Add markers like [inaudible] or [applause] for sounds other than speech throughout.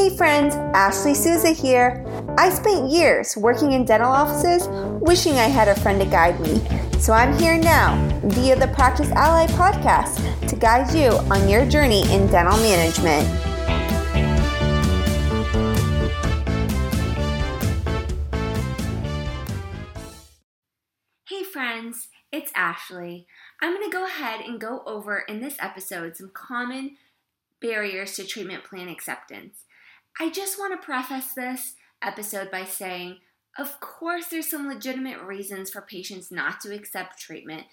Hey friends, Ashley Souza here. I spent years working in dental offices wishing I had a friend to guide me. So I'm here now via the Practice Ally podcast to guide you on your journey in dental management. Hey friends, it's Ashley. I'm going to go ahead and go over in this episode some common barriers to treatment plan acceptance. I just want to preface this episode by saying, of course, there's some legitimate reasons for patients not to accept treatment.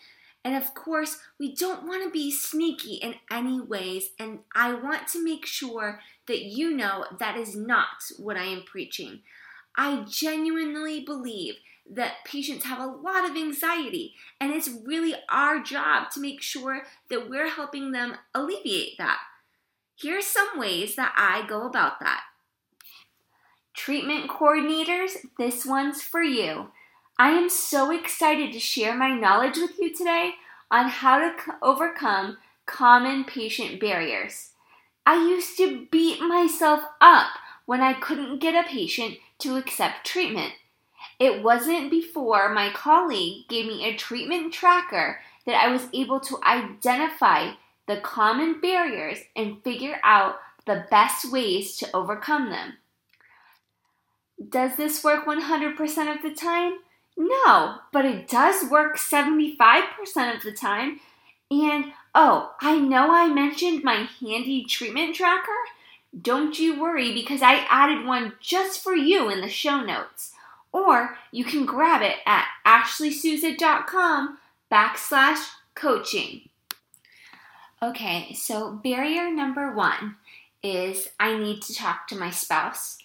And of course, we don't want to be sneaky in any ways. And I want to make sure that you know that is not what I am preaching. I genuinely believe that patients have a lot of anxiety, and it's really our job to make sure that we're helping them alleviate that. Here's some ways that I go about that. Treatment coordinators, this one's for you. I am so excited to share my knowledge with you today on how to overcome common patient barriers. I used to beat myself up when I couldn't get a patient to accept treatment. It wasn't before my colleague gave me a treatment tracker that I was able to identify the common barriers and figure out the best ways to overcome them. Does this work 100% of the time? No, but it does work 75% of the time. And oh, I know I mentioned my handy treatment tracker. Don't you worry because I added one just for you in the show notes. Or you can grab it at ashleysouza.com backslash coaching. Okay, so barrier number one is I need to talk to my spouse.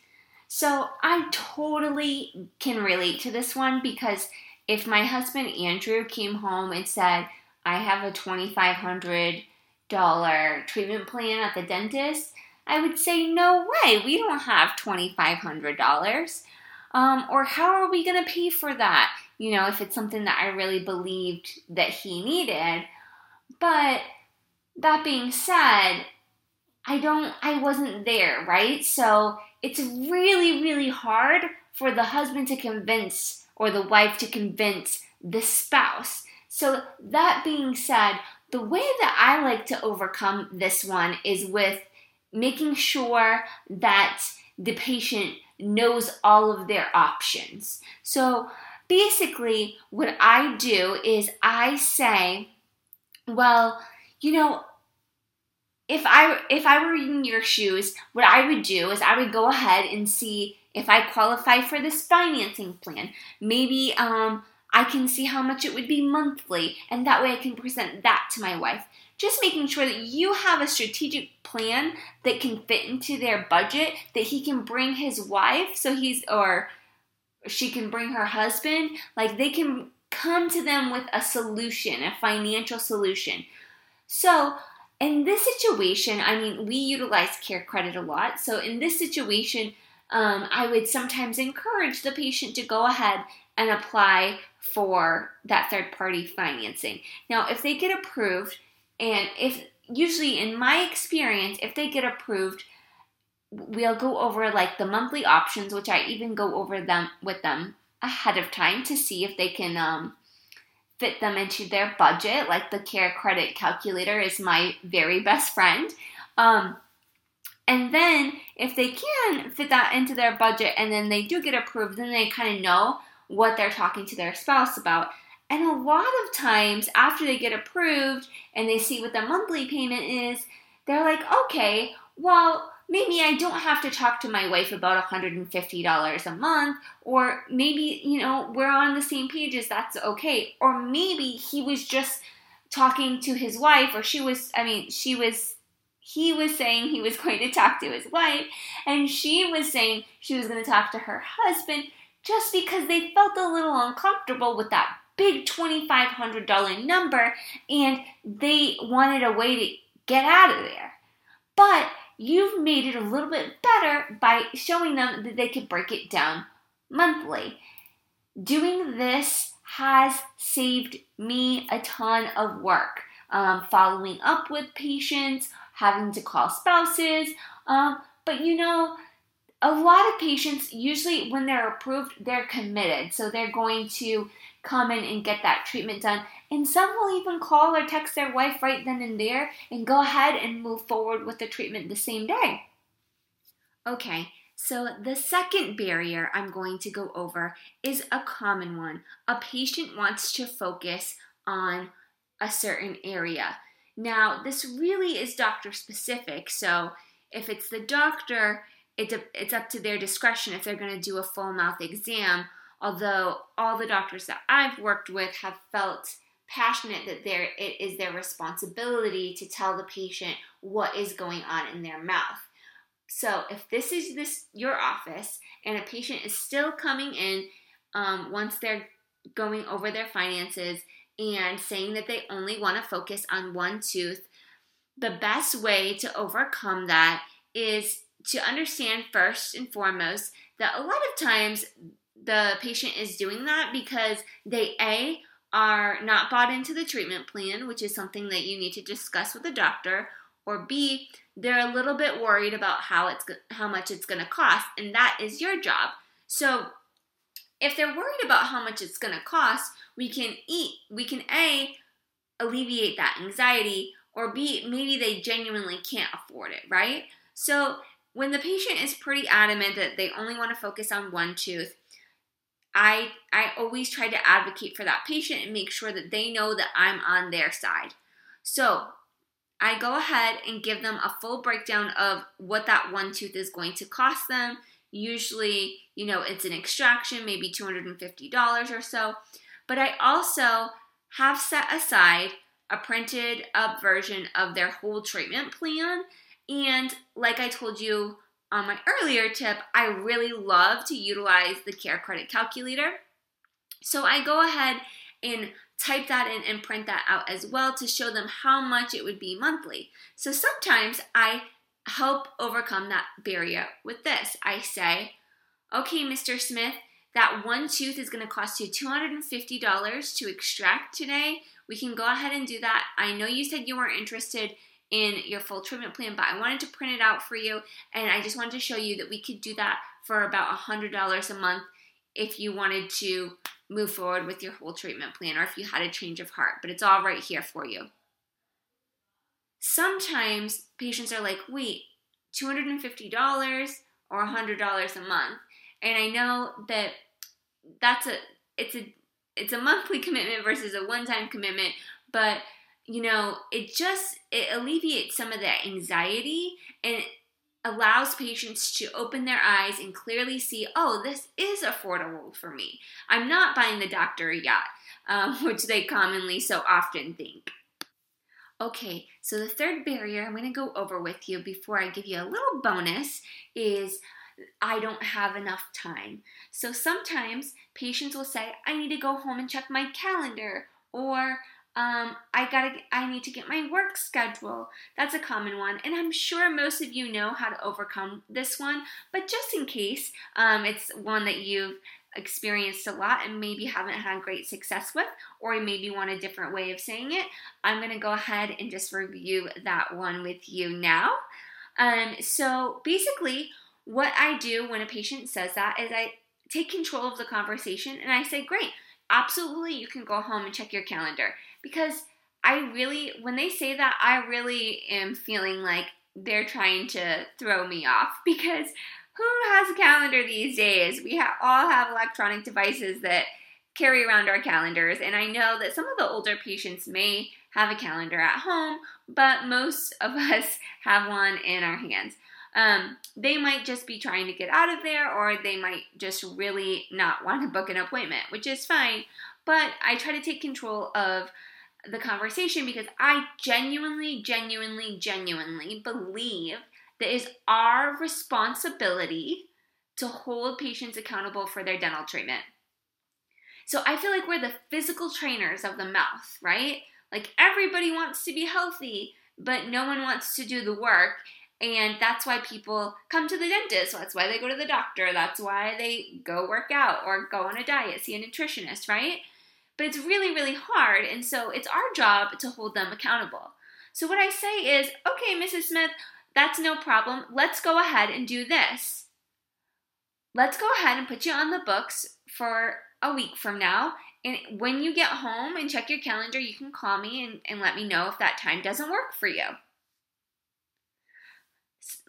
So I totally can relate to this one because if my husband Andrew came home and said, I have a $2,500 treatment plan at the dentist, I would say, No way, we don't have $2,500. Um, or how are we going to pay for that? You know, if it's something that I really believed that he needed. But that being said, I don't, I wasn't there, right? So it's really, really hard for the husband to convince or the wife to convince the spouse. So, that being said, the way that I like to overcome this one is with making sure that the patient knows all of their options. So, basically, what I do is I say, well, you know, if I if I were in your shoes, what I would do is I would go ahead and see if I qualify for this financing plan. Maybe um, I can see how much it would be monthly, and that way I can present that to my wife. Just making sure that you have a strategic plan that can fit into their budget, that he can bring his wife, so he's or she can bring her husband, like they can come to them with a solution, a financial solution. So, in this situation, I mean, we utilize CareCredit a lot. So, in this situation, um, I would sometimes encourage the patient to go ahead and apply for that third party financing. Now, if they get approved, and if usually in my experience, if they get approved, we'll go over like the monthly options, which I even go over them with them ahead of time to see if they can um, fit them into their budget. Like the CareCredit calculator is my very best friend. Um, and then if they can fit that into their budget and then they do get approved, then they kind of know what they're talking to their spouse about. And a lot of times after they get approved and they see what the monthly payment is, they're like, okay, well, maybe I don't have to talk to my wife about $150 a month, or maybe, you know, we're on the same pages, that's okay. Or maybe he was just talking to his wife, or she was, I mean, she was, he was saying he was [laughs] going to talk to his wife, and she was saying she was going to talk to her husband just because they felt a little uncomfortable with that big $2,500 number and they wanted a way to get out of there. But you've made it a little bit better by showing them that they can break it down monthly. Doing this has saved me a ton of work. Um, following up with patients, having to call spouses. Um, but you know, a lot of patients usually when they're approved they're committed so they're going to come in and get that treatment done. And some will even call or text their wife right then and there and go ahead and move forward with the treatment the same day. Okay so the second barrier i'm going to go over is a common one. A patient wants to focus on a certain area. Now this really is doctor specific so if it's the doctor it, it's up to their discretion if they're going to do a full mouth exam. Although all the doctors that I've worked with have felt passionate that there it is their responsibility to tell the patient what is going on in their mouth. So if this is this your office and a patient is still coming in um, once they're going over their finances and saying that they only want to focus on one tooth, the best way to overcome that is to understand first and foremost that a lot of times the patient is doing that because they a are not bought into the treatment plan, which is something that you need to discuss with the doctor, or b they're a little bit worried about how it's how much it's going to cost, and that is your job. So if they're worried about how much it's going to cost, we can eat we can a alleviate that anxiety or b maybe they genuinely can't afford it, right? So when the patient is pretty adamant that they only want to focus on one tooth, I I always try to advocate for that patient and make sure that they know that I'm on their side. So, I go ahead and give them a full breakdown of what that one tooth is going to cost them. Usually, you know, it's an extraction, maybe $250 or so. But I also have set aside a printed up version of their whole treatment plan and like I told you on my earlier tip, I really love to utilize the CareCredit Calculator. So I go ahead and type that in and print that out as well to show them how much it would be monthly. So sometimes I help overcome that barrier with this. I say, okay, Mr. Smith, that one tooth is going to cost you $250 to extract today. We can go ahead and do that. I know you said you weren't interested in your full treatment plan, but I wanted to print it out for you and I just wanted to show you that we could do that for about $100 a month if you wanted to move forward with your whole treatment plan or if you had a change of heart, but it's all right here for you. Sometimes patients are like, wait, $250 or $100 a month. And I know that that's a it's a it's a monthly commitment versus a one-time commitment, but you know, it just it alleviates some of that anxiety and allows patients to open their eyes and clearly see, oh, this is affordable for me. I'm not buying the doctor a yacht, um, [laughs] which they commonly so often think. Okay, so the third barrier I'm going to go over with you before I give you a little bonus is I don't have enough time. So sometimes patients will say, I need to go home and check my calendar, or um, I gotta, I need to get my work schedule. That's a common one, and I'm sure most of you know how to overcome this one. But just in case, um, it's one that you've experienced a lot and maybe haven't had great success with, or maybe want a different way of saying it, I'm gonna go ahead and just review that one with you now. Um, so basically, what I do when a patient says that is I take control of the conversation and I say, Great, absolutely, you can go home and check your calendar because I really, when they say that, I really am feeling like they're trying to throw me off [laughs] because who has a calendar these days? We ha- all have electronic devices that carry around our calendars, and I know that some of the older patients may have a calendar at home, but most of [laughs] us have one in our hands. Um, they might just be trying to get out of there, or they might just really not want to book an appointment, which is fine. But I try to take control of the conversation because I genuinely, genuinely, genuinely believe that is our responsibility to hold patients accountable for their dental treatment. So I feel like we're the physical trainers of the mouth, right? Like everybody wants to be healthy, but no one wants to do the work. And that's why people come to the dentist. That's why they go to the doctor. That's why they go work out or go on a diet, see a nutritionist, right? But it's really, really hard. And so it's our job to hold them accountable. So what I say is, okay, Mrs. Smith, that's no problem. Let's go ahead and do this. let's go ahead and put you on the books for a week from now. And when you get home and check your calendar, you can call me and, and let me know if that time doesn't work for you.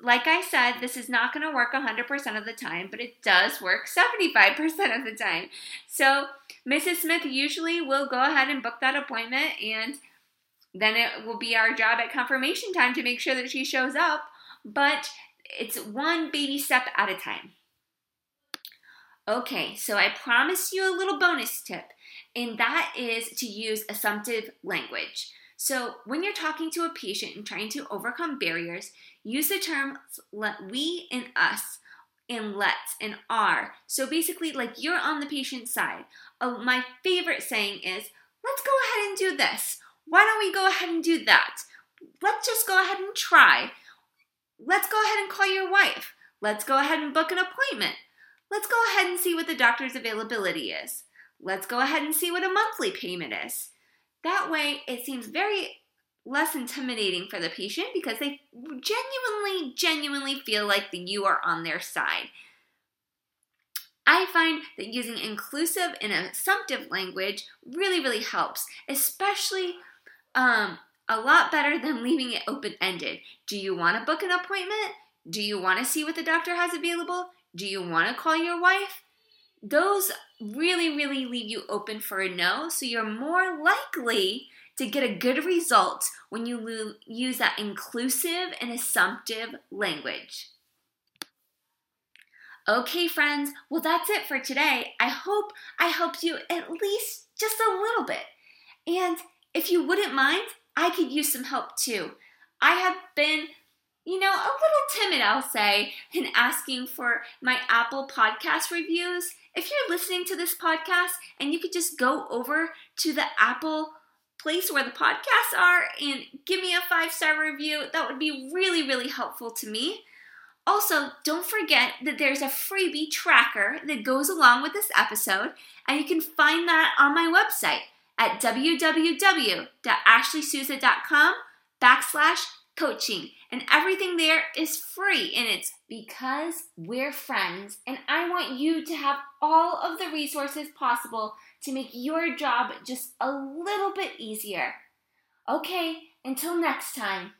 Like I said, this is not going to work 100% of the time, but it does work 75% of the time. So, Mrs. Smith usually will go ahead and book that appointment, and then it will be our job at confirmation time to make sure that she shows up. But it's one baby step at a time. Okay, so I promised you a little bonus tip, and that is to use assumptive language. So, when you're talking to a patient and trying to overcome barriers, use the terms let we and us and let's and are. So, basically, like you're on the patient's side. Uh, my favorite saying is, let's go ahead and do this. Why don't we go ahead and do that? Let's just go ahead and try. Let's go ahead and call your wife. Let's go ahead and book an appointment. Let's go ahead and see what the doctor's availability is. Let's go ahead and see what a monthly payment is. That way, it seems very less intimidating for the patient because they genuinely, genuinely feel like you are on their side. I find that using inclusive and assumptive language really, really helps, especially um, a lot better than leaving it open ended. Do you want to book an appointment? Do you want to see what the doctor has available? Do you want to call your wife? Those really, really leave you open for a no, so you're more likely to get a good result when you use that inclusive and assumptive language. Okay, friends, well, that's it for today. I hope I helped you at least just a little bit. And if you wouldn't mind, I could use some help too. I have been you know, a little timid, I'll say, in asking for my Apple podcast reviews. If you're listening to this podcast and you could just go over to the Apple place where the podcasts are and give me a five star review, that would be really, really helpful to me. Also, don't forget that there's a freebie tracker that goes along with this episode, and you can find that on my website at www.ashleysouza.com backslash coaching, and everything there is free. And it's because we're friends, and I want you to have all of the resources possible to make your job just a little bit easier. Okay, until next time.